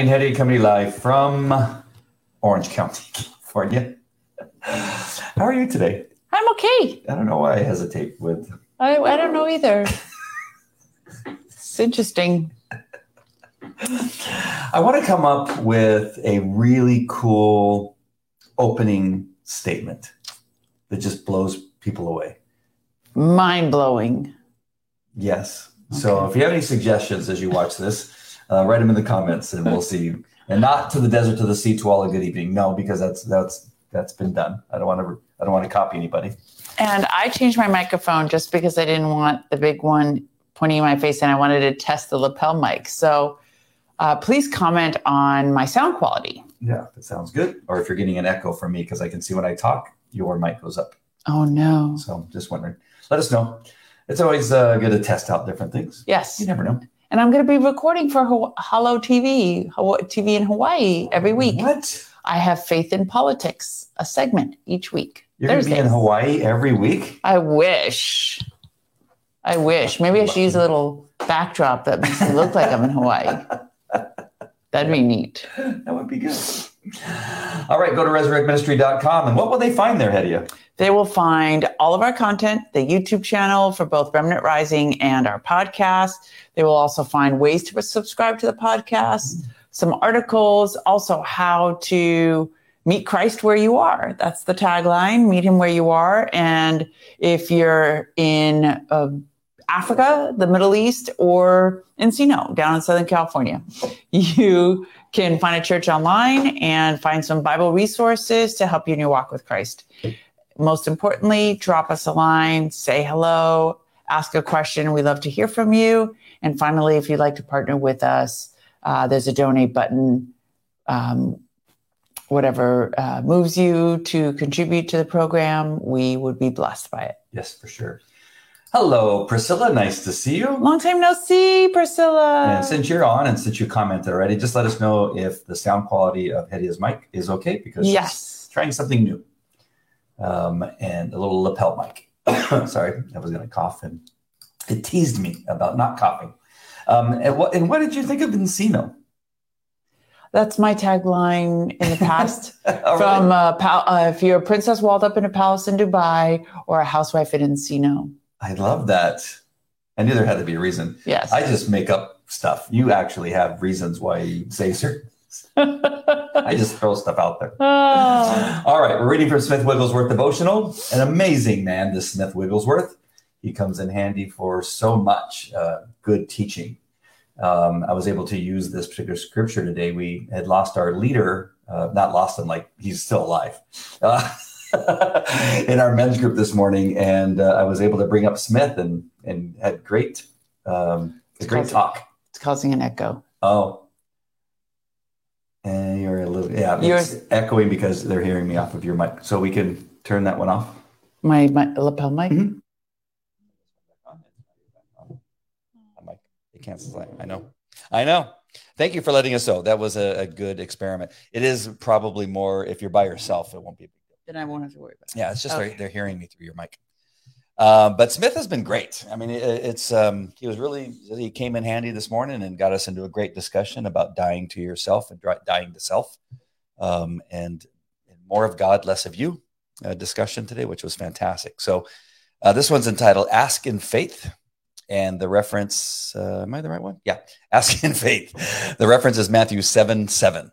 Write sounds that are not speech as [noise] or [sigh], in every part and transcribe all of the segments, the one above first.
Andy and Hetty coming live from Orange County, California. How are you today? I'm okay. I don't know why I hesitate with. I, I don't know either. it's interesting. I want to come up with a really cool opening statement that just blows people away. Mind blowing. Yes. So if you have any suggestions as you watch this, uh, write them in the comments and we'll [laughs] see. And not to the desert to the sea to all a good evening. No, because that's that's that's been done. I don't want to I don't want to copy anybody. And I changed my microphone just because I didn't want the big one pointing in my face and I wanted to test the lapel mic. So uh, please comment on my sound quality. Yeah, that sounds good. Or if you're getting an echo from me, because I can see when I talk, your mic goes up. Oh no. So just wondering. Let us know. It's always uh, good to test out different things. Yes. You never know. And I'm going to be recording for Ho- Hello TV, Hawa- TV in Hawaii every week. What? I have Faith in Politics, a segment each week. You're going to be in Hawaii every week? I wish. I wish. Maybe I should use a little backdrop that makes me look like I'm in Hawaii. That'd be neat. That would be good. All right, go to resurrectministry.com. And what will they find there, Hedia? They will find all of our content, the YouTube channel for both Remnant Rising and our podcast. They will also find ways to subscribe to the podcast, some articles, also how to meet Christ where you are. That's the tagline meet him where you are. And if you're in uh, Africa, the Middle East, or Encino down in Southern California, you can find a church online and find some Bible resources to help you in your walk with Christ most importantly, drop us a line, say hello, ask a question. We love to hear from you. And finally, if you'd like to partner with us, uh, there's a donate button. Um, whatever uh, moves you to contribute to the program, we would be blessed by it. Yes, for sure. Hello, Priscilla. Nice to see you. Long time no see, Priscilla. And since you're on and since you commented already, just let us know if the sound quality of Hedia's mic is okay because she's yes. trying something new. Um, and a little lapel mic. [coughs] Sorry, I was going to cough and it teased me about not coughing. Um, and what and what did you think of Encino? That's my tagline in the past. [laughs] From right. uh, pal- uh, if you're a princess walled up in a palace in Dubai or a housewife in Encino. I love that. I knew there had to be a reason. Yes. I just make up stuff. You actually have reasons why you say certain. [laughs] I just throw stuff out there. Oh. All right, we're reading from Smith Wigglesworth devotional. An amazing man, this Smith Wigglesworth. He comes in handy for so much uh, good teaching. Um, I was able to use this particular scripture today. We had lost our leader, uh, not lost him, like he's still alive, uh, [laughs] in our men's group this morning, and uh, I was able to bring up Smith and and had great, um, a great talk. It's causing an echo. Oh. And you're a little, yeah, it's Yours- echoing because they're hearing me off of your mic. So we can turn that one off. My, my lapel mic. Mhm. mic. It cancels out. I know. I know. Thank you for letting us know. That was a, a good experiment. It is probably more if you're by yourself, it won't be a big deal. Then I won't have to worry about it. Yeah, it's just Okay. they're, they're hearing me through your mic. Uh, but Smith has been great. I mean, it, it's um, he was really he came in handy this morning and got us into a great discussion about dying to yourself and dying to self, um, and, and more of God, less of you. Uh, discussion today, which was fantastic. So uh, this one's entitled "Ask in Faith," and the reference. Uh, am I the right one? Yeah, [laughs] "Ask in Faith." The reference is Matthew seven seven.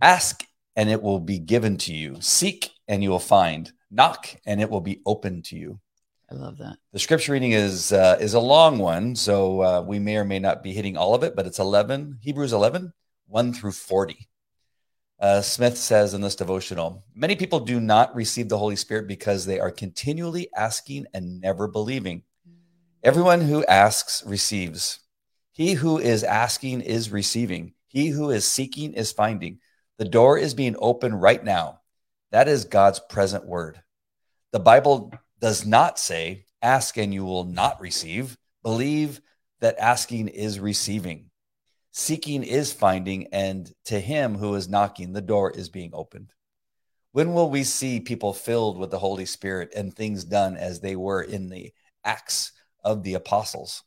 Ask and it will be given to you. Seek and you will find. Knock and it will be open to you. I love that. The scripture reading is uh, is a long one, so uh, we may or may not be hitting all of it, but it's 11, Hebrews 11, 1 through 40. Uh, Smith says in this devotional, many people do not receive the Holy Spirit because they are continually asking and never believing. Everyone who asks receives. He who is asking is receiving. He who is seeking is finding. The door is being opened right now. That is God's present word. The Bible does not say, ask and you will not receive. Believe that asking is receiving. Seeking is finding, and to him who is knocking, the door is being opened. When will we see people filled with the Holy Spirit and things done as they were in the Acts of the Apostles?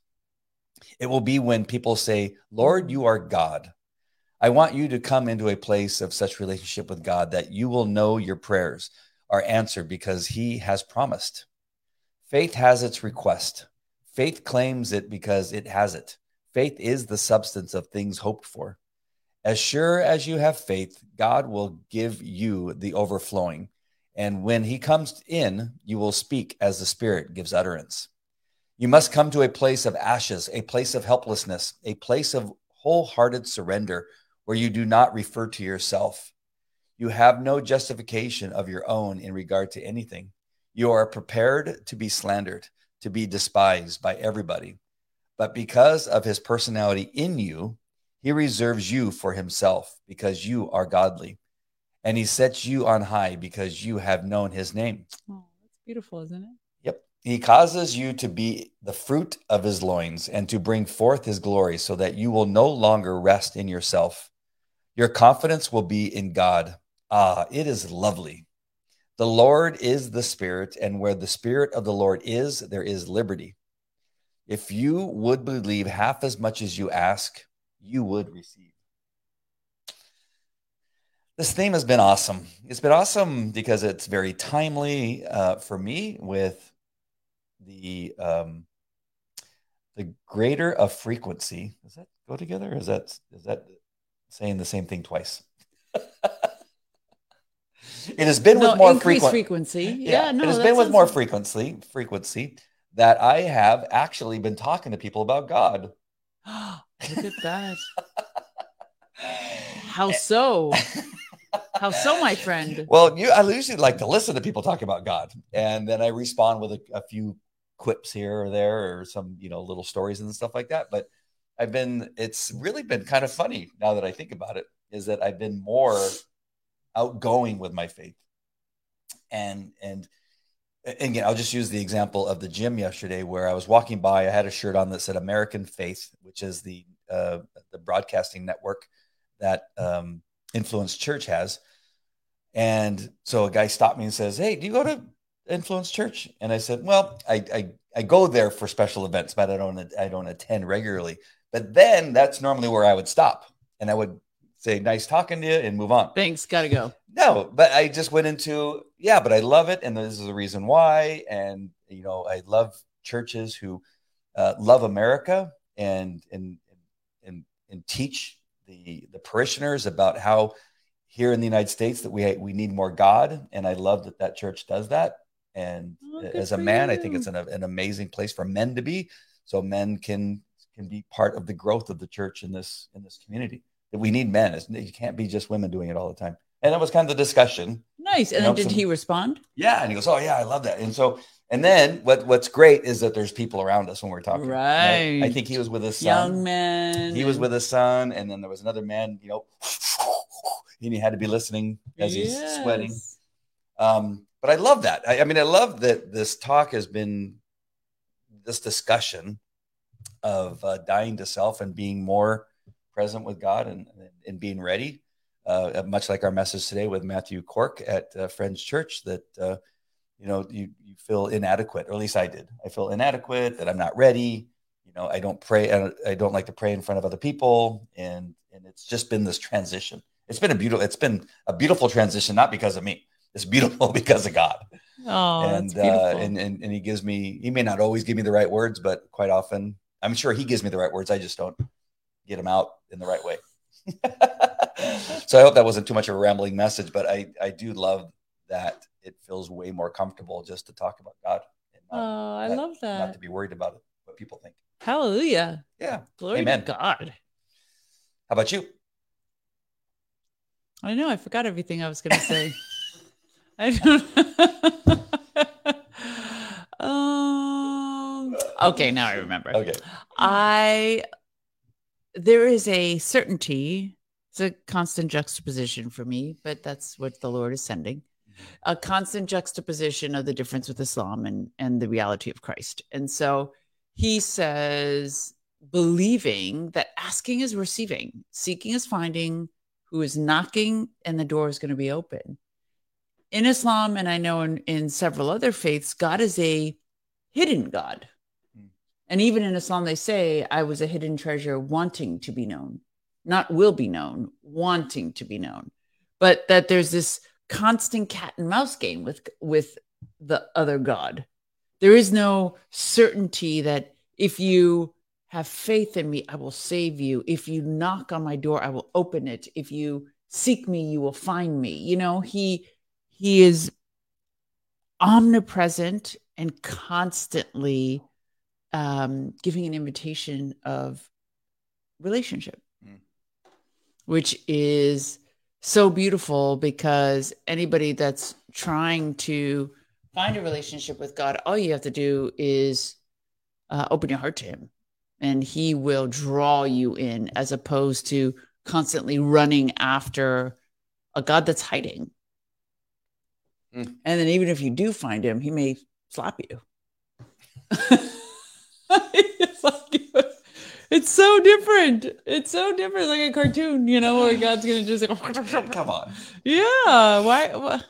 It will be when people say, Lord, you are God. I want you to come into a place of such relationship with God that you will know your prayers are answered because He has promised. Faith has its request. Faith claims it because it has it. Faith is the substance of things hoped for. As sure as you have faith, God will give you the overflowing. And when he comes in, you will speak as the Spirit gives utterance. You must come to a place of ashes, a place of helplessness, a place of wholehearted surrender where you do not refer to yourself. You have no justification of your own in regard to anything. You are prepared to be slandered, to be despised by everybody. But because of his personality in you, he reserves you for himself because you are godly. And he sets you on high because you have known his name. Oh, that's beautiful, isn't it? Yep. He causes you to be the fruit of his loins and to bring forth his glory so that you will no longer rest in yourself. Your confidence will be in God. Ah, it is lovely. The Lord is the Spirit, and where the Spirit of the Lord is, there is liberty. If you would believe half as much as you ask, you would receive. This theme has been awesome. It's been awesome because it's very timely uh, for me with the um, the greater of frequency. Does that go together? Is that is that saying the same thing twice? It has been no, with more frequency. Yeah, yeah no, it has been with more frequency frequency that I have actually been talking to people about God. [gasps] Look at that. [laughs] How so? [laughs] How so, my friend? Well, you, I usually like to listen to people talk about God, and then I respond with a, a few quips here or there, or some you know little stories and stuff like that. But I've been, it's really been kind of funny now that I think about it, is that I've been more outgoing with my faith, and and again, I'll just use the example of the gym yesterday where I was walking by. I had a shirt on that said American Faith, which is the uh, the broadcasting network that um, Influence Church has. And so a guy stopped me and says, "Hey, do you go to Influence Church?" And I said, "Well, I I, I go there for special events, but I don't I don't attend regularly. But then that's normally where I would stop, and I would say, "Nice talking to you," and move on. Thanks, gotta go. No, but I just went into yeah, but I love it, and this is the reason why. And you know, I love churches who uh, love America and and and and teach the the parishioners about how here in the United States that we we need more God, and I love that that church does that. And oh, as a man, you. I think it's an, an amazing place for men to be, so men can can be part of the growth of the church in this in this community. That we need men. You can't be just women doing it all the time. And that was kind of the discussion. Nice. And then did some, he respond? Yeah. And he goes, Oh yeah, I love that. And so and then what what's great is that there's people around us when we're talking. Right. I think he was with his son. Young man. He was with his son, and then there was another man, you know, [laughs] and he had to be listening as he's yes. sweating. Um, but I love that. I, I mean, I love that this talk has been this discussion of uh, dying to self and being more present with God and, and being ready. Uh, much like our message today with Matthew Cork at uh, Friends Church, that uh, you know you, you feel inadequate, or at least I did. I feel inadequate that I'm not ready. You know, I don't pray. I don't, I don't like to pray in front of other people, and and it's just been this transition. It's been a beautiful. It's been a beautiful transition, not because of me. It's beautiful [laughs] because of God. Oh, and, uh, and and and He gives me. He may not always give me the right words, but quite often, I'm sure He gives me the right words. I just don't get them out in the right way. [laughs] so I hope that wasn't too much of a rambling message, but I I do love that it feels way more comfortable just to talk about God. Not, oh, I not, love that. Not to be worried about it, what people think. Hallelujah. Yeah. Glory Amen. to God. How about you? I know. I forgot everything I was going to say. [laughs] I don't. [laughs] um. Okay, now I remember. Okay. I. There is a certainty. It's a constant juxtaposition for me, but that's what the Lord is sending a constant juxtaposition of the difference with Islam and, and the reality of Christ. And so he says, believing that asking is receiving, seeking is finding, who is knocking, and the door is going to be open. In Islam, and I know in, in several other faiths, God is a hidden God. And even in Islam, they say, I was a hidden treasure wanting to be known. not will be known, wanting to be known, but that there's this constant cat and mouse game with with the other god. There is no certainty that if you have faith in me, I will save you. If you knock on my door, I will open it. If you seek me, you will find me. You know, he he is omnipresent and constantly um, giving an invitation of relationship, mm. which is so beautiful because anybody that's trying to find a relationship with God, all you have to do is uh, open your heart to Him, and He will draw you in, as opposed to constantly running after a God that's hiding. Mm. And then, even if you do find Him, He may slap you. [laughs] it's, like, it's so different. It's so different, like a cartoon, you know, where God's gonna just like, come on. Yeah. Why? why?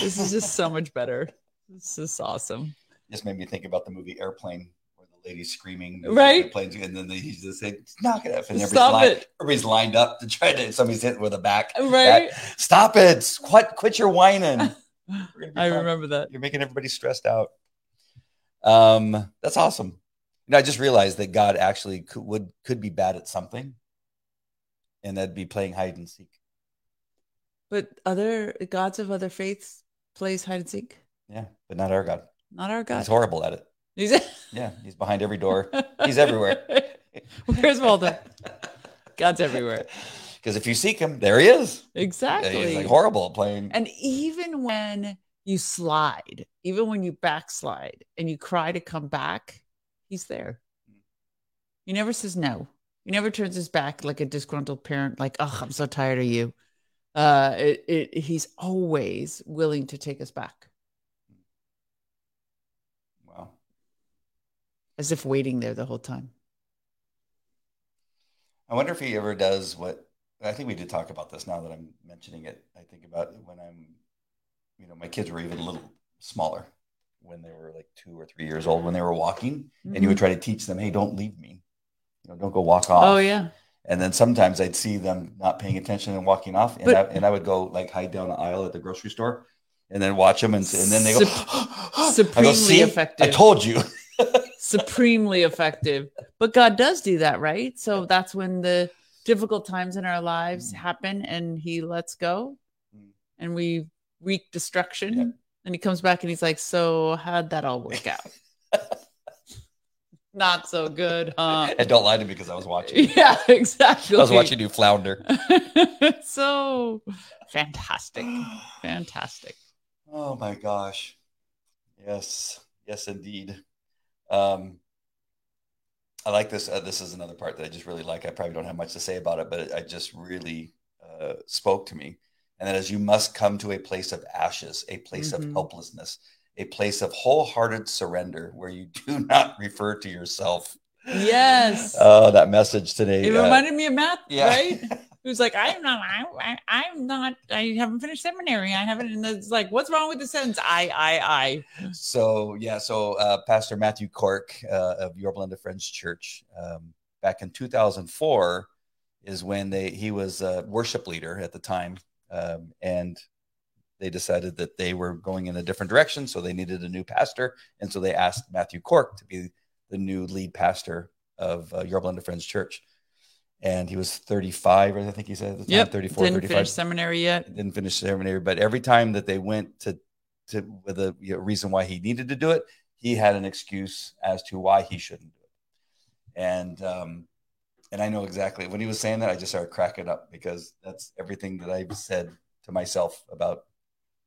This is just so much better. This is awesome. This made me think about the movie Airplane, where the lady's screaming, right? Airplanes, and then they, he's just saying, "Knock it off!" And everybody's Stop lined, it. everybody's lined up to try to. Somebody's hitting with a back, right? Back. Stop it! Quit! Quit your whining. I remember that. You're making everybody stressed out. Um, that's awesome. You know, I just realized that God actually could, would could be bad at something, and that'd be playing hide and seek. But other gods of other faiths plays hide and seek. Yeah, but not our God. Not our God. He's horrible at it. He's [laughs] yeah, he's behind every door. He's everywhere. [laughs] Where's Waldo? God's everywhere. [laughs] Because if you seek him, there he is. Exactly. He's like horrible at playing. And even when you slide, even when you backslide and you cry to come back, he's there. He never says no. He never turns his back like a disgruntled parent, like, oh, I'm so tired of you. Uh, it, it, he's always willing to take us back. Wow. As if waiting there the whole time. I wonder if he ever does what I think we did talk about this now that I'm mentioning it. I think about when I'm you know, my kids were even a little smaller when they were like two or three years old when they were walking, mm-hmm. and you would mm-hmm. try to teach them, hey, don't leave me, you know, don't go walk off. Oh yeah. And then sometimes I'd see them not paying attention and walking off, and, but, I, and I would go like hide down the aisle at the grocery store, and then watch them, and, and then they go [gasps] [gasps] supremely go, effective. I told you. [laughs] supremely effective. But God does do that, right? So that's when the difficult times in our lives mm. happen, and He lets go, mm. and we wreak destruction. And he comes back and he's like, So, how'd that all work out? [laughs] Not so good, huh? And don't lie to me because I was watching. Yeah, exactly. I was watching you flounder. [laughs] so fantastic. [sighs] Fantastic. Oh my gosh. Yes. Yes, indeed. Um, I like this. Uh, this is another part that I just really like. I probably don't have much to say about it, but it, I just really uh, spoke to me and that is you must come to a place of ashes, a place mm-hmm. of helplessness, a place of wholehearted surrender where you [laughs] do not refer to yourself. Yes. Oh, that message today. It uh, reminded me of Matt, yeah. right? [laughs] Who's like, I'm not, I, I, am not, I haven't finished seminary. I haven't, and it's like, what's wrong with the sentence? I, I, I. So, yeah. So, uh, Pastor Matthew Cork uh, of Yorba Linda Friends Church, um, back in 2004, is when they he was a worship leader at the time um, and they decided that they were going in a different direction, so they needed a new pastor, and so they asked Matthew Cork to be the new lead pastor of uh, Yorba Linda Friends Church. And he was 35, I think he said at the time, yep. 34, didn't 35. finish seminary yet. Didn't finish seminary, but every time that they went to, to with a you know, reason why he needed to do it, he had an excuse as to why he shouldn't do it. And um, and I know exactly when he was saying that, I just started cracking up because that's everything that I've said to myself about,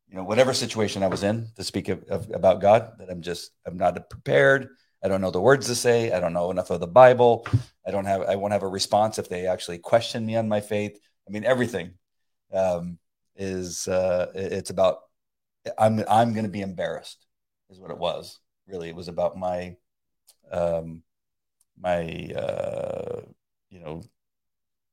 you know, whatever situation I was in to speak of, of, about God, that I'm just, I'm not prepared. I don't know the words to say. I don't know enough of the Bible. I don't have, I won't have a response if they actually question me on my faith. I mean, everything um, is, uh, it's about, I'm, I'm going to be embarrassed is what it was. Really, it was about my, um, my, uh, you know,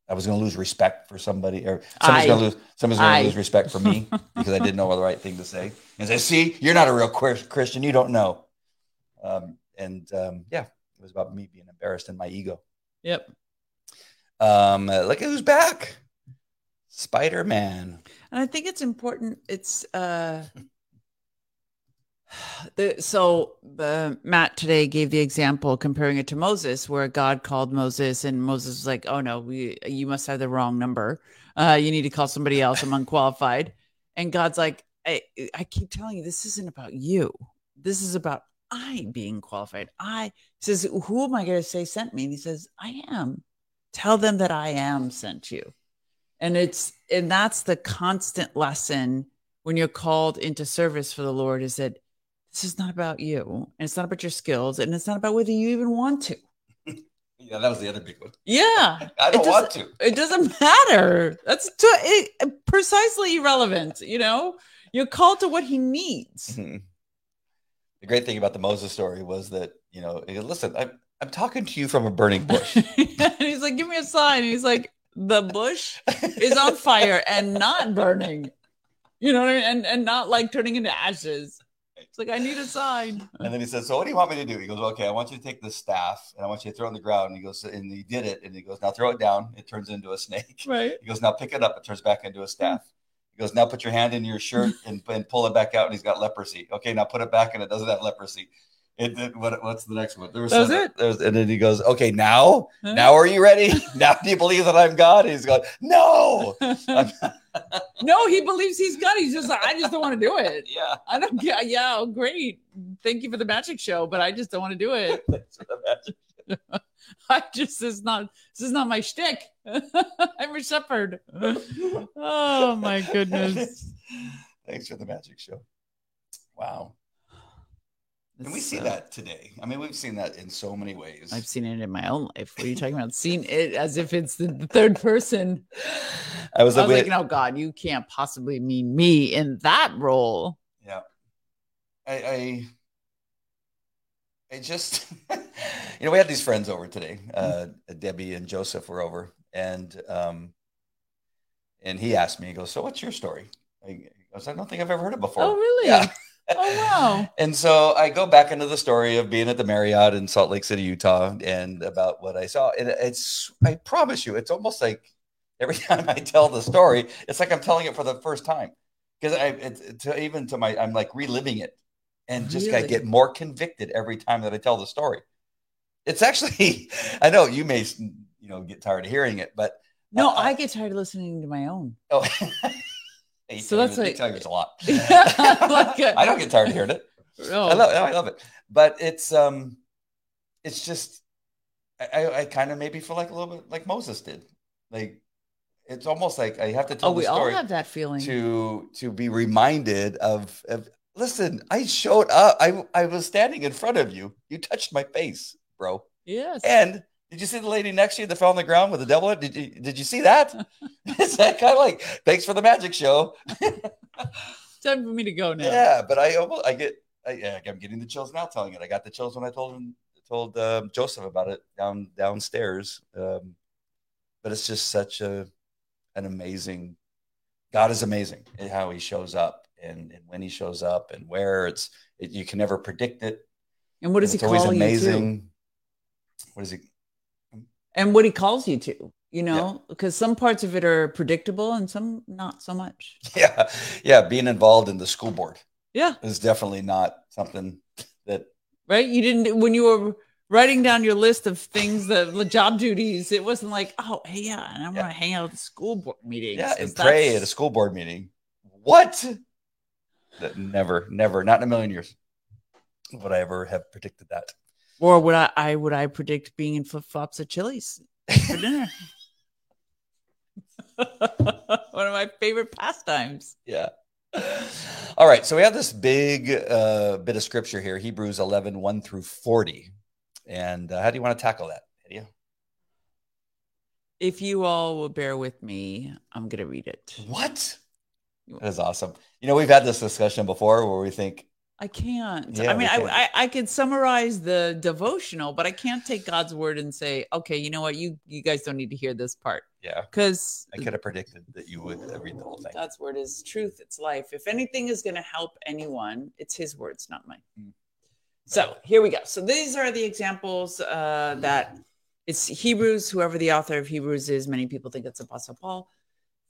I was going to lose respect for somebody, or somebody's going to lose somebody's going to lose respect for me [laughs] because I didn't know the right thing to say. And say, "See, you're not a real Christian. You don't know." Um, and um, yeah, it was about me being embarrassed in my ego. Yep. Um, look at who's back. Spider Man. And I think it's important. It's uh, so uh, Matt today gave the example comparing it to Moses, where God called Moses, and Moses was like, "Oh no, we you must have the wrong number. Uh, you need to call somebody else. I'm unqualified." [laughs] And God's like, I, "I keep telling you, this isn't about you. This is about I being qualified. I says, who am I going to say sent me? And he says, I am. Tell them that I am sent you." And it's and that's the constant lesson when you're called into service for the Lord is that this is not about you and it's not about your skills and it's not about whether you even want to. [laughs] Yeah, that was the other big one. Yeah. [laughs] I don't want to. It doesn't matter. That's to, it, precisely irrelevant. You know, you're called to what he needs. Mhm. The great thing about the Moses story was that, you know, he goes, listen, I'm, I'm talking to you from a burning [laughs] bush. and he's like, give me a sign. And he's like, the bush is on fire and not burning. You know what I mean? And, and not like turning into ashes. It's like, I need a sign. And then he says, So what do you want me to do? He goes, Okay, I want you to take this staff and I want you to throw it on the ground. And he goes, and he did it. And he goes, Now throw it down. It turns into a snake. Right. He goes, Now pick it up. It turns back into a staff. He goes, Now put your hand in your shirt and, and pull it back out. And he's got leprosy. Okay, now put it back and it doesn't have leprosy. It, it- what, what's the next one? There was That was it. was- and then he goes, Okay, now, Huh? now are you ready? [laughs] now do you believe that I'm God? And he's going, No. [laughs] [laughs] No, he believes he's God. He's just like, I just don't want to do it. yeah. I don't get, yeah, oh, great. Thank you for the magic show, but I just don't want to do it. That's what I'm at. I just, this is not, this is not my shtick. I'm a shepherd. Oh my goodness. Thanks for the magic show. Wow. And we see uh, that today. I mean, we've seen that in so many ways. I've seen it in my own life. What are you talking about? Seen it as if it's the the third person. I was, I was like, like, no, God, you can't possibly mean me in that role. yeah. I, I, I just, [laughs] you know, we had these friends over today. Uh, Debbie and Joseph were over, and um, and he asked me, he goes, "So, what's your story?" I, I was, I don't think I've ever heard it before. Oh, really? Yeah. Oh, wow. [laughs] And so I go back into the story of being at the Marriott in Salt Lake City, Utah, and about what I saw. And it's, I promise you, it's almost like every [laughs] time I tell the story, it's like I'm telling it for the first time. Because I, it, to, even to my, I'm like reliving it, and just I get more convicted every time that I tell the story. It's actually, [laughs] I know you may, you know, get tired of hearing it, but No, Uh, I get tired of listening to my own. oh, you So that's like- tell me it's a lot. [laughs] [laughs] Like a- I don't get tired of hearing it. Oh, I love, I love it, but it's um, it's just I, I, kind of maybe feel like a little bit like Moses did, like it's almost like I have to tell oh the we all have that feeling. to to be reminded of, of listen, I showed up, I I was standing in front of you, you touched my face, bro, yes. and. Did you see the lady next to you that fell on the ground with the devil? Did you, did you see that? [laughs] Is that kind of like thanks for the magic show? [laughs] Time for me to go now. Yeah, but I almost I get I, I'm getting the chills now telling it. I got the chills when I told him told um, Joseph about it down downstairs. Um, but it's just such a an amazing God is amazing in how He shows up and, and when He shows up and where it's it, you can never predict it. And what does he it's call always you to? amazing. What is it? And what he calls you to, you know, because some parts of it are predictable and some not so much. [laughs] Yeah, yeah. Being involved in the school board Yeah. is definitely not something that Right. You didn't, when you were writing down your list of things, the, the job duties, it wasn't like, oh, hey, yeah, and I'm Yeah. to hang out at the school board meetings. Yeah, and pray at a school board meeting. What? That never, never, not in a million years would I ever have predicted that. Or would I, I would I predict being in flip flops at Chili's for dinner? [laughs] [laughs] One of my favorite pastimes. Yeah. All right. So we have this big uh, bit of scripture here Hebrews 11, 1 through 40. And uh, how do you want to tackle that? Lydia? If you all will bear with me, I'm going to read it. What? That is awesome. You know, we've had this discussion before where we think, I can't. Yeah, I mean, I. I I could summarize the devotional, but I can't take God's word and say, okay, you know what, you you guys don't need to hear this part yeah, because I could have predicted that you would uh, read the whole thing. God's word is truth. It's life. If anything is going to help anyone, it's His words, not mine. Mm. So here we go. So these are the examples uh, that It's Hebrews, whoever the author of Hebrews is, many people think it's Apostle Paul.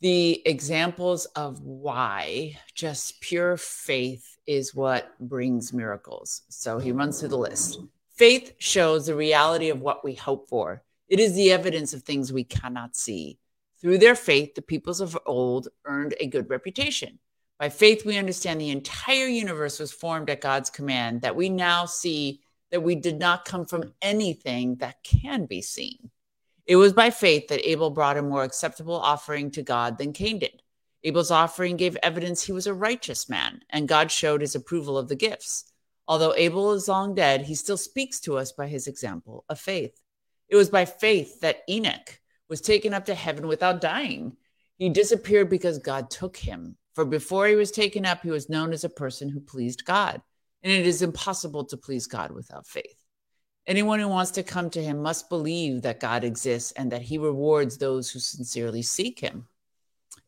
The examples of why just pure faith is what brings miracles. So he runs through the list. Faith shows the reality of what we hope for. It is the evidence of things we cannot see. Through their faith, the peoples of old earned a good reputation. By faith, we understand the entire universe was formed at God's command, that we now see that we did not come from anything that can be seen. It was by faith that Abel brought a more acceptable offering to God than Cain did. Abel's offering gave evidence he was a righteous man, and God showed his approval of the gifts. Although Abel is long dead, he still speaks to us by his example of faith. It was by faith that Enoch was taken up to heaven without dying. He disappeared because God took him. For before he was taken up, he was known as a person who pleased God. And it is impossible to please God without faith. Anyone who wants to come to him must believe that God exists and that he rewards those who sincerely seek him.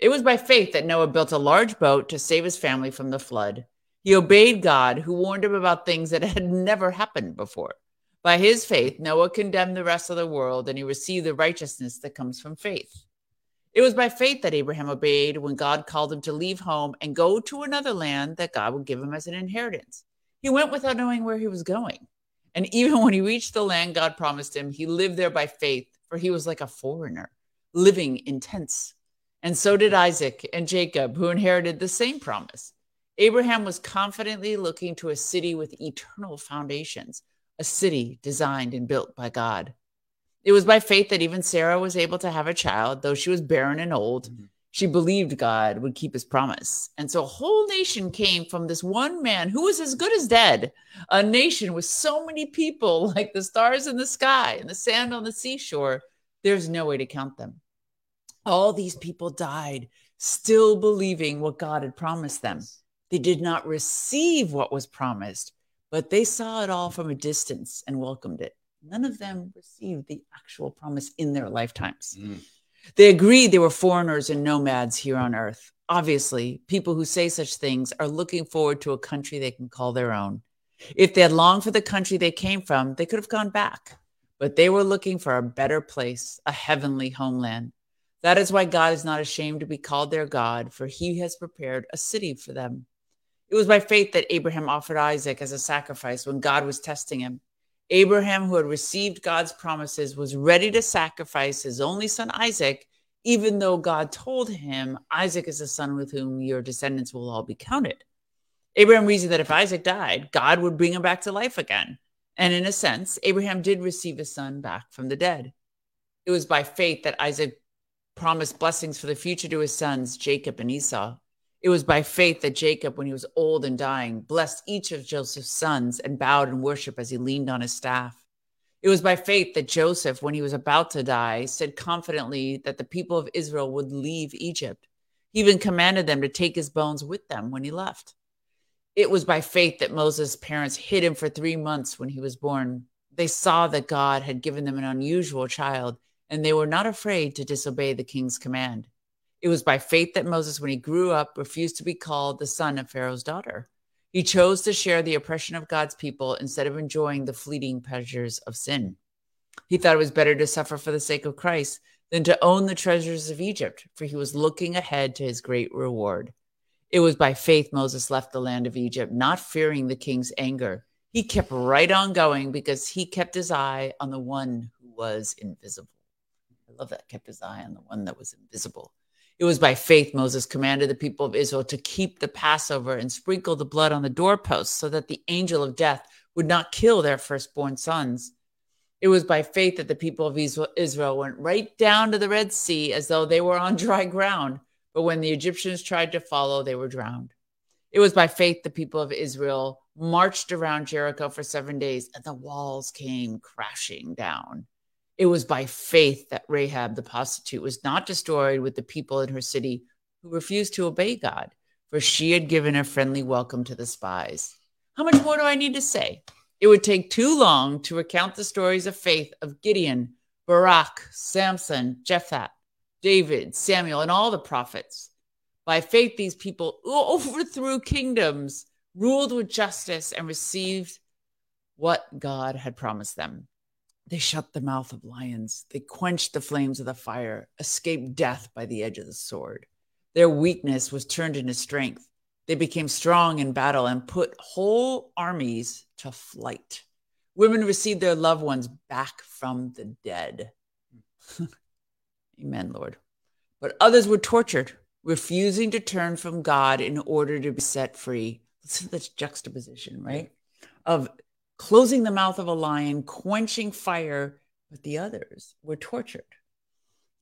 It was by faith that Noah built a large boat to save his family from the flood. He obeyed God, who warned him about things that [laughs] had never happened before. By his faith, Noah condemned the rest of the world and he received the righteousness that comes from faith. It was by faith that Abraham obeyed when God called him to leave home and go to another land that God would give him as an inheritance. He went without knowing where he was going. And [laughs] even when he reached the land God promised him, he lived there by faith, for he was like a foreigner, living in tents. And so did Isaac and Jacob, who inherited the same promise. Abraham was confidently looking to a city with eternal foundations, a city designed and built by God. It was by faith that even Sarah was able to have a child, though she was barren and old. Mm-hmm. She believed God would keep his promise. And so a whole nation came from this one man who was as good as dead. A nation with so many people, [laughs] like the stars in the sky and the sand on the seashore, there's no way to count them. All these people died, still believing what God had promised them. They did not receive what was promised, but they saw it all from a distance and welcomed it. None of them received the actual promise in their lifetimes. Mm. They agreed they were foreigners and nomads here on earth. Obviously, people who say such things are looking forward to a country they can call their own. If they had longed for the country they came from, they could have gone back. But they were looking for a better place, a heavenly homeland. That is why God is not ashamed to be called their God, for he has prepared a city for them. It was by faith that Abraham offered Isaac as a sacrifice when God was testing him. Abraham, who had received God's promises, was ready to sacrifice his only son Isaac, even though God told him, Isaac is the son with whom your descendants will all be counted. Abraham reasoned that if Isaac died, God would bring him back to life again. And in a sense, Abraham did receive his son back from the dead. It was by faith that Isaac promised blessings for the future to his sons, Jacob and Esau. It was by faith that Jacob, when he was old and dying, blessed each of Joseph's sons and bowed in worship as he leaned on his staff. It was by faith that Joseph, when he was about to die, said confidently that the people of Israel would leave Egypt. He even commanded them to take his bones with them when he left. It was by faith that Moses' parents hid him for three months when he was born. They saw that God had given them an unusual child, and they were not afraid to disobey the king's command. It was by faith that Moses, when he grew up, refused to be called the son of Pharaoh's daughter. He chose to share the oppression of God's people instead of enjoying the fleeting pleasures of sin. He thought it was better to suffer for the sake of Christ than to own the treasures of Egypt, for he was looking ahead to his great reward. It was by faith Moses left the land of Egypt, not fearing the king's anger. He kept right on going because he kept his eye on the one who was invisible. I love that, kept his eye on the one that was invisible. It was by faith Moses commanded the people of Israel to keep the Passover and sprinkle the blood on the doorposts so that the angel of death would not kill their firstborn sons. It was by faith that the people of Israel went right down to the Red Sea as though they were on [laughs] dry ground. But when the Egyptians tried to follow, they were drowned. It was by faith the people of Israel marched around Jericho for seven days and the walls came crashing down. It was by faith that Rahab the prostitute was not destroyed with the people in her city who refused to obey God, for she had given a friendly welcome to the spies. How much more do I need to say? It would take too long to recount the stories of faith of Gideon, Barak, Samson, Jephthah, David, Samuel, and all the prophets. By faith, these people [laughs] overthrew kingdoms, ruled with justice, and received what God had promised them. They shut the mouth of lions. They quenched the flames of the fire, escaped death by the edge of the sword. Their weakness was turned into strength. They became strong in battle and put whole armies to flight. Women received their loved ones back from the dead. [laughs] Amen, Lord. But others were tortured, refusing to turn from God in order to be set free. Listen to this juxtaposition, right? Of closing the mouth of a lion, quenching fire, but the others were tortured,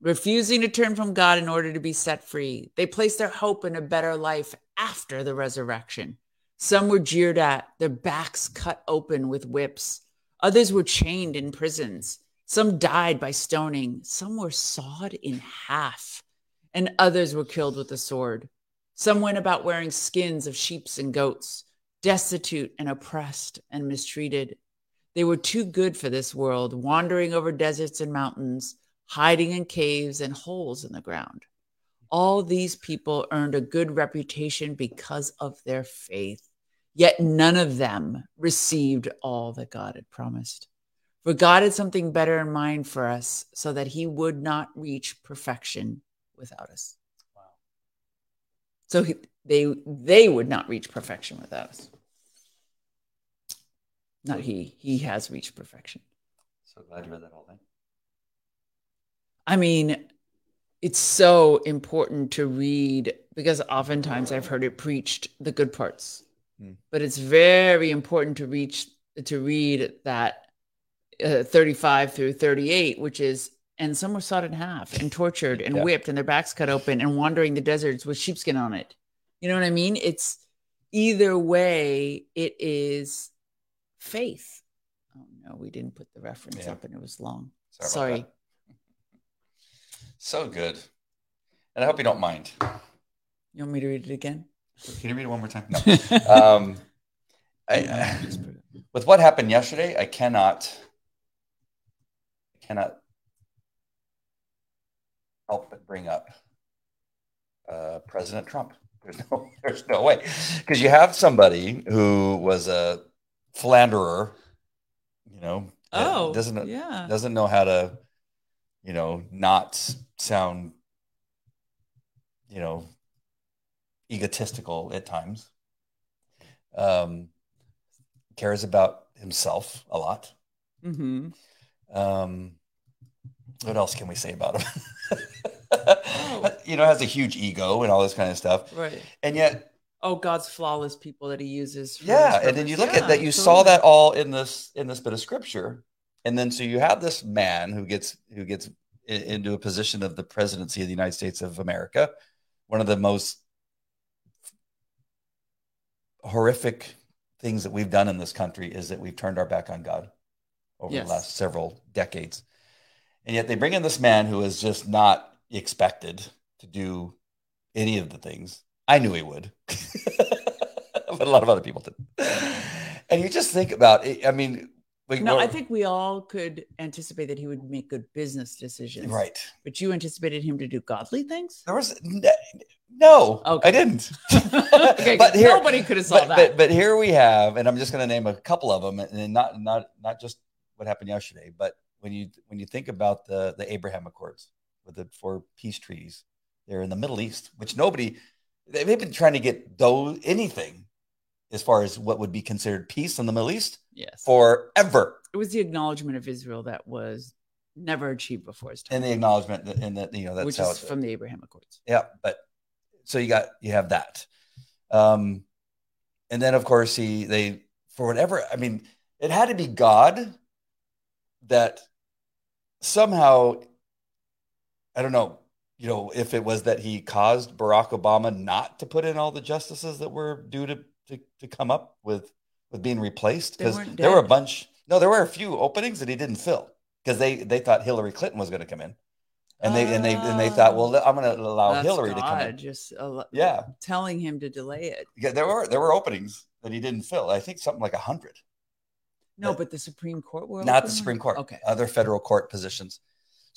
refusing to turn from God in order to be set free. They placed their hope in a better life after the resurrection. Some were jeered at, their backs cut open with whips. Others were chained in prisons. Some died by stoning. Some were sawed in half, and others were killed with the sword. Some went about wearing skins of sheep and goats, destitute and oppressed and mistreated. They were too good for this world, wandering over deserts and mountains, hiding in caves and holes in the ground. All these people earned a good reputation because of their faith, yet none of them received all that God had promised. For God had something better in mind for us so that he would not reach perfection without us. Wow. So he, they they would not reach perfection without us. Not he. He has reached perfection. So glad you read that whole thing. I mean, it's so important to read because oftentimes I've heard it preached the good parts, Hmm. but it's very important to reach to read that uh, 35 through 38, which is and some were sawed in half and tortured and Yeah. whipped and their backs cut open and wandering the deserts with sheepskin on it. You know what I mean? It's either way, it is faith. Oh no, we didn't put the reference Yeah. up and it was long. Sorry. Sorry. [laughs] So good. And I hope you don't mind. You want me to read it again? Can you read it one more time? No. [laughs] um, I, I- with what happened yesterday, I cannot, I cannot help but bring up uh, President Trump. There's no, [laughs] there's no way because you have somebody who was a philanderer, you know, oh, doesn't yeah. doesn't know how to, you know, not sound, you know, egotistical at times. Um, cares about himself a lot. hmm Um, what else can we say about him? [laughs] [laughs] you know, has a huge ego and all this kind of stuff, Right. and yet, Oh, God's flawless people that He uses. for yeah. And then you look at that. Yeah, You saw that all in this in this bit of scripture, and then so you have this man who gets who gets into a position of the presidency of the United States of America, one of the most horrific things that we've done in this country is that we've turned our back on God over Yes. the last several decades. And yet they bring in this man who is just not expected to do any of the things. I knew he would, [laughs] but a lot of other people did. And you just think about it. I mean, we, No, I think we all could anticipate that He would make good business decisions. right. But you anticipated Him to do godly things. There was no, Okay. I didn't. [laughs] [laughs] okay, but here, nobody could have saw but, that. but but here we have, and I'm just going to name a couple of them, and not not not just what happened yesterday, but when you when you think about the the Abraham Accords with the four peace treaties, they're in the Middle East, which nobody they've been trying to get those anything as far as what would be considered peace in the Middle East yes, forever, it was the acknowledgement of Israel that was never achieved before his time, and the acknowledgement that, and that you know that's which is from the Abraham Accords. Yeah, but so you got you have that, um, and then of course he they for whatever I mean it had to be God that somehow I don't know you know if it was that he caused Barack Obama not to put in all the justices that were due to to, to come up with with being replaced because there were a bunch no there were a few openings that he didn't fill because they they thought Hillary Clinton was going to come in and they and they and they thought well I'm going to allow Hillary to come God in just uh, yeah telling him to delay it. yeah, there were there were openings that he didn't fill. I think something like a hundred. No, But- but the Supreme Court will Not the Supreme Court. Okay, Other federal court positions.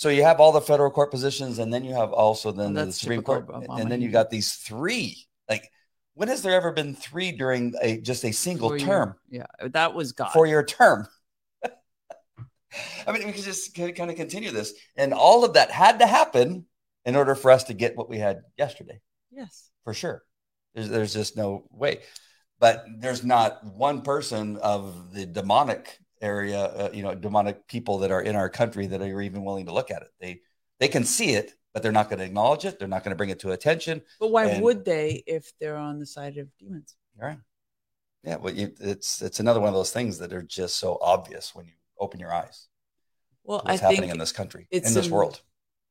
So you have all the federal court positions, and then you have also then Well, the Supreme Court, Obama. and then you got these three. Like, when has there ever been three during a just a single Four-year- term, Yeah, that was God. four year term? [laughs] I mean, we could just kind of continue this, and all of that had to happen in order for us to get what we had yesterday. Yes. for sure. There's there's just no way. But there's not one person of the demonic area, uh, you know, demonic people that are in our country that are even willing to look at it. They they can see it, but they're not going to acknowledge it. They're not going to bring it to attention. But why And- would they if they're on the side of demons? Right. Yeah, well, you, it's it's another one of those things that are just so obvious when you open your eyes. Well, to I What's happening in this country, it's in this world.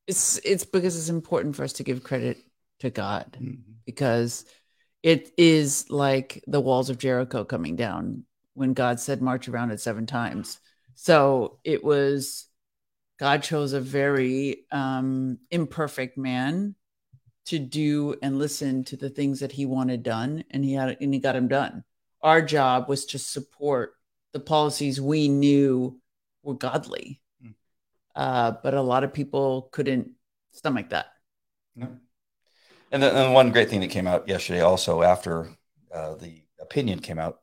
it's it's because it's important for us to give credit to God Mhm. because it is like the walls of Jericho coming down when God said march around it seven times. So it was God chose a very um, imperfect man to do and listen to the things that he wanted done, and he had and he got them done. Our job was to support the policies we knew were godly, Mm. uh, but a lot of people couldn't stomach that. No. And then and one great thing that came out yesterday, also after uh, the opinion came out,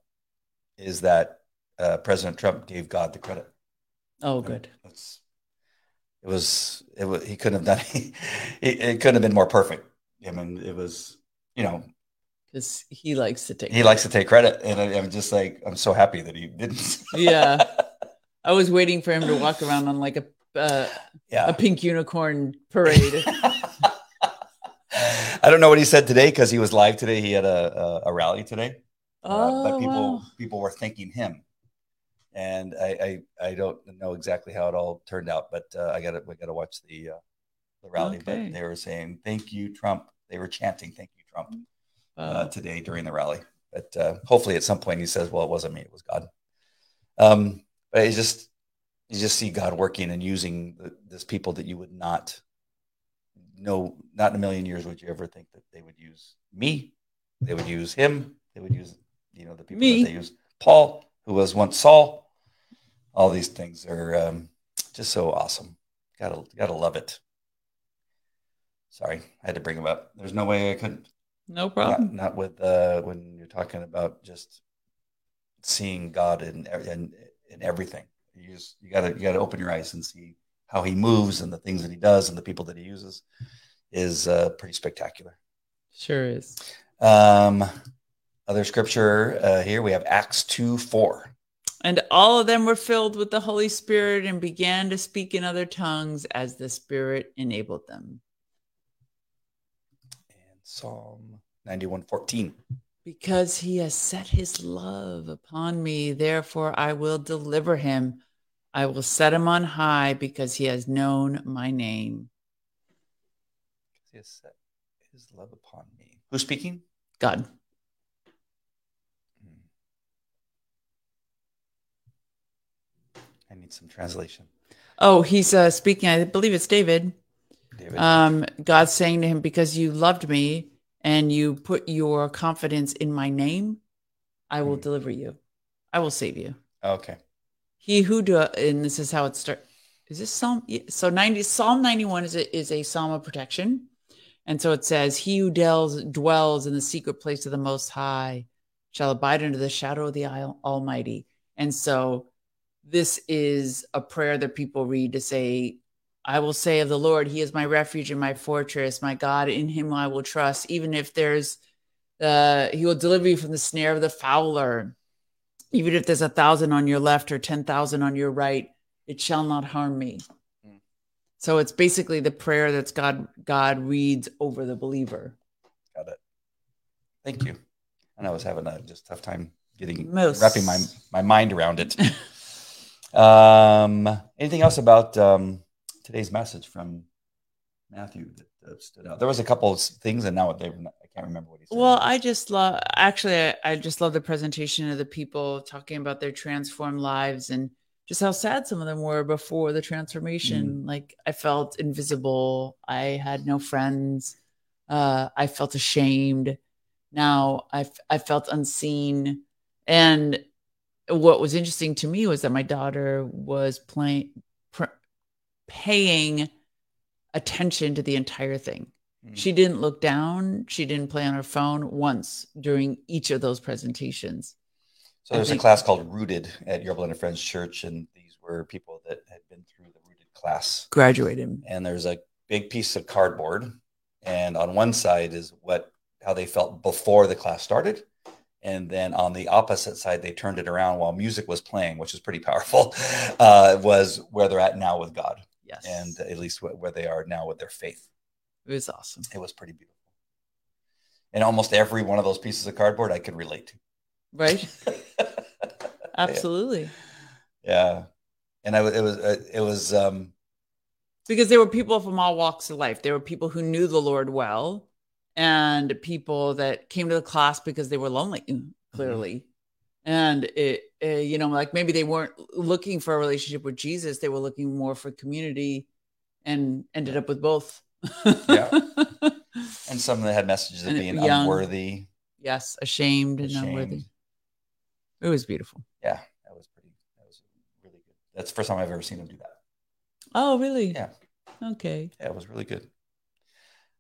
is that uh, President Trump gave God the credit. Oh, good. It's, it was it was he couldn't have done [laughs] it. it couldn't have been more perfect. I mean, it was you know because he likes to take. he likes to take credit, and I, I'm just like I'm so happy that he didn't. [laughs] Yeah. I was waiting for him to walk around on like a uh, yeah. a pink unicorn parade. [laughs] I don't know what he said today because he was live today. He had a a, a rally today. Uh, oh, but people wow. people were thanking him, and I, I I don't know exactly how it all turned out, but uh, I got to we got to watch the uh, the rally. Okay. But they were saying thank you Trump. They were chanting thank you Trump uh, today during the rally. But uh, hopefully at some point he says, well, it wasn't me, it was God. Um, but you just you just see God working and using the, this people that you would not know, not in a million years would you ever think that they would use me. They would use him. They would use you know the people Me. that they use. Paul, who was once Saul. All these things are um, just so awesome. Gotta gotta love it. Sorry, I had to bring him up. There's no way I couldn't no problem. not, not with uh, when you're talking about just seeing God in in, in everything. You just you gotta you gotta open your eyes and see how He moves and the things that He does and the people that He uses is uh, pretty spectacular. Sure is. Um, other scripture uh, here we have Acts two four. And all of them were filled with the Holy Spirit and began to speak in other tongues as the Spirit enabled them. and Psalm ninety one fourteen. Because he has set his love upon me, therefore I will deliver him. I will set him on high because he has known my name. He has set His love upon me. Who's speaking? God. I need some translation. Oh, he's uh, speaking. I believe it's David. David. Um, God's saying to him, Because you loved me and you put your confidence in my name, I will Hmm. deliver you. I will save you. okay. He who do, and this is how it starts. Is this Psalm? So 90, Psalm 91 is a, is a Psalm of protection. And so it says, He who dwells, dwells in the secret place of the Most High shall abide under the shadow of the Almighty. And so this is a prayer that people read to say, I will say of the Lord, He is my refuge and my fortress, my God, in Him I will trust. Even if there's, uh, He will deliver you from the snare of the fowler. Even if there's a thousand on your left or 10,000 on your right, it shall not harm me. Mm. So it's basically the prayer that's God God reads over the believer. Got it. Thank you. And I was having a just tough time getting Most. wrapping my my mind around it. [laughs] um, anything else about um, today's message from Matthew that uh, stood out? There was a couple of things, and now they, I can't remember what he said. Well, I just love actually I, I just love the presentation of the people talking about their transformed lives and just how sad some of them were before the transformation. Like I felt invisible. I had no friends. Uh, I felt ashamed. Now I, f- I felt unseen. And what was interesting to me was that my daughter was playing, pr- paying attention to the entire thing. Mm. She didn't look down. She didn't play on her phone once during each of those presentations. so there's I a think- class called Rooted at Yorba Linda Friends Church, and these were people that had been through the rooted class. Graduated. And there's a big piece of cardboard, and on one side is what how they felt before the class started. And then on the opposite side, they turned it around while music was playing, which is pretty powerful. [laughs] Uh, was where they're at now with God, Yes. and at least where they are now with their faith. it was awesome. It was pretty beautiful. And almost every one of those pieces of cardboard I could relate to. Right? [laughs] Absolutely. yeah, and I, it was uh, it was um, Because there were people from all walks of life. There were people who knew the Lord well and people that came to the class because they were lonely, clearly. And it, uh, you know, like maybe they weren't looking for a relationship with Jesus, they were looking more for community and ended up with both. Yeah. [laughs] and some that had messages of And being young. unworthy. yes, ashamed and unworthy. It was beautiful. Yeah, that was pretty. That was really good. That's the first time I've ever seen him do that. Oh, really? Yeah. Okay. Yeah, it was really good.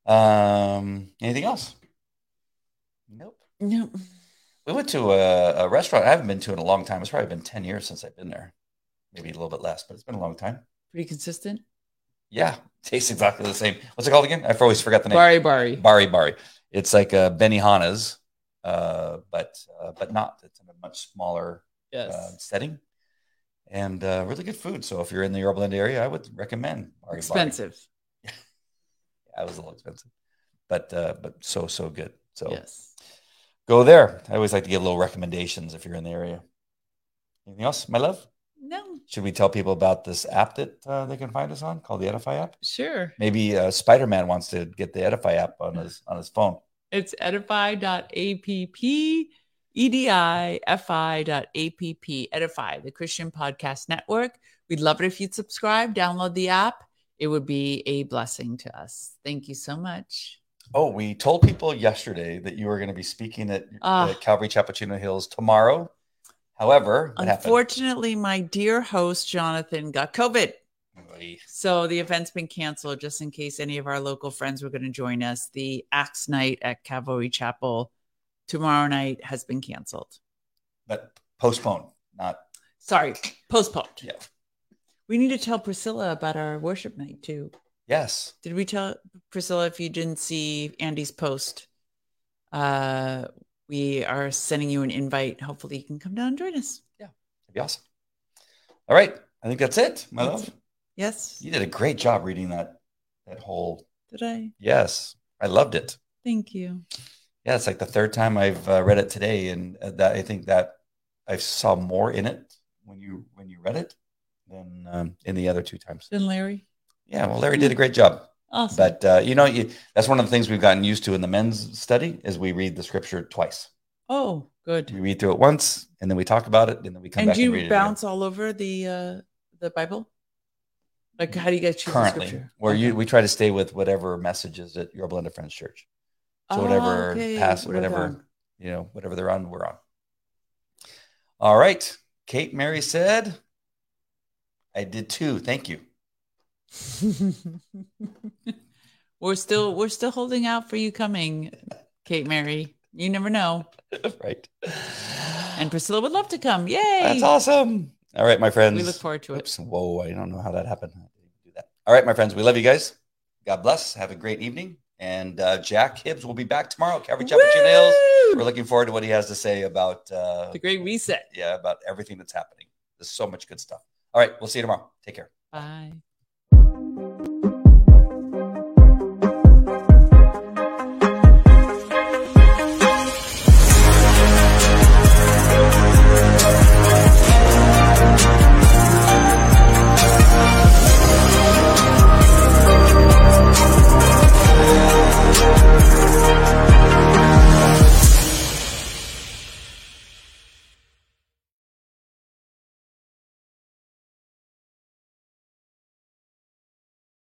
Um, anything else? Nope. Nope. We went to a, a restaurant I haven't been to in a long time. It's probably been 10 years since I've been there. Maybe a little bit less, but it's been a long time. Pretty consistent. Yeah, tastes exactly the same. What's it called again? I've always forgot the name. Bari Bari. Bari Bari. It's like a Benihana's, uh, but uh, but not. It's in a much smaller Yes. uh, setting, and uh, really good food. So if you're in the Yorba Linda area, I would recommend Bari Bari. Expensive. Yeah, it was a little expensive, but uh, but so so good. So Yes. go there. I always like to give little recommendations if you're in the area. Anything else, my love? No, Should we tell people about this app that uh, they can find us on called the Edify app? sure. Maybe uh, Spider Man wants to get the Edify app on his [laughs] on his phone. It's edify.app, edify.app, Edify, the Christian Podcast Network. We'd love it if you'd subscribe, download the app. It would be a blessing to us. Thank you so much. Oh, we told people yesterday that you were going to be speaking at, Ah. at Calvary Chapel Chino Hills tomorrow. However, what happened? Unfortunately, my dear host, Jonathan, got COVID. Oy. So the event's been canceled just in case any of our local friends were going to join us. The Axe night at Calvary Chapel tomorrow night has been canceled. But postponed, not Sorry, postponed. yeah. We need to tell Priscilla about our worship night too. Yes. Did we tell Priscilla if you didn't see Andy's post? Uh, we are sending you an invite. Hopefully, you can come down and join us. Yeah, that'd be awesome. All right. I think that's it, my That's- love. Yes. You did a great job reading that that whole Did I? yes. I loved it. Thank you. Yeah, it's like the third time I've uh, read it today, and uh, that I think that I saw more in it when you when you read it than um, in the other two times. Then Larry. Yeah, well, Larry did a great job. Awesome. But uh, you know, you, that's one of the things we've gotten used to in the men's study is we read the scripture twice. oh, good. We read through it once, and then we talk about it, and then we come And back do and you bounce all over the uh the Bible? Like, how do you guys choose currently. scripture? Where Okay. you we try to stay with whatever messages at Yorba Linda Friends Church. So Oh, whatever okay. pass, Whatever. whatever you know, whatever they're on, we're on. All right, Kate Mary said, "I did too. Thank you." [laughs] we're still we're still holding out for you coming, Kate Mary. You never know. [laughs] right. And Priscilla would love to come. Yay! That's awesome. All right, my friends. We look forward to it. Oops. Whoa, I don't know how that happened. I didn't do that. All right, my friends, we love you guys. God bless. Have a great evening. And uh, Jack Hibbs will be back tomorrow. Calvary Chapel Chino Hills. Woo! We're looking forward to what he has to say about uh, The great reset. yeah, about everything that's happening. There's so much good stuff. All right, we'll see you tomorrow. Take care. Bye.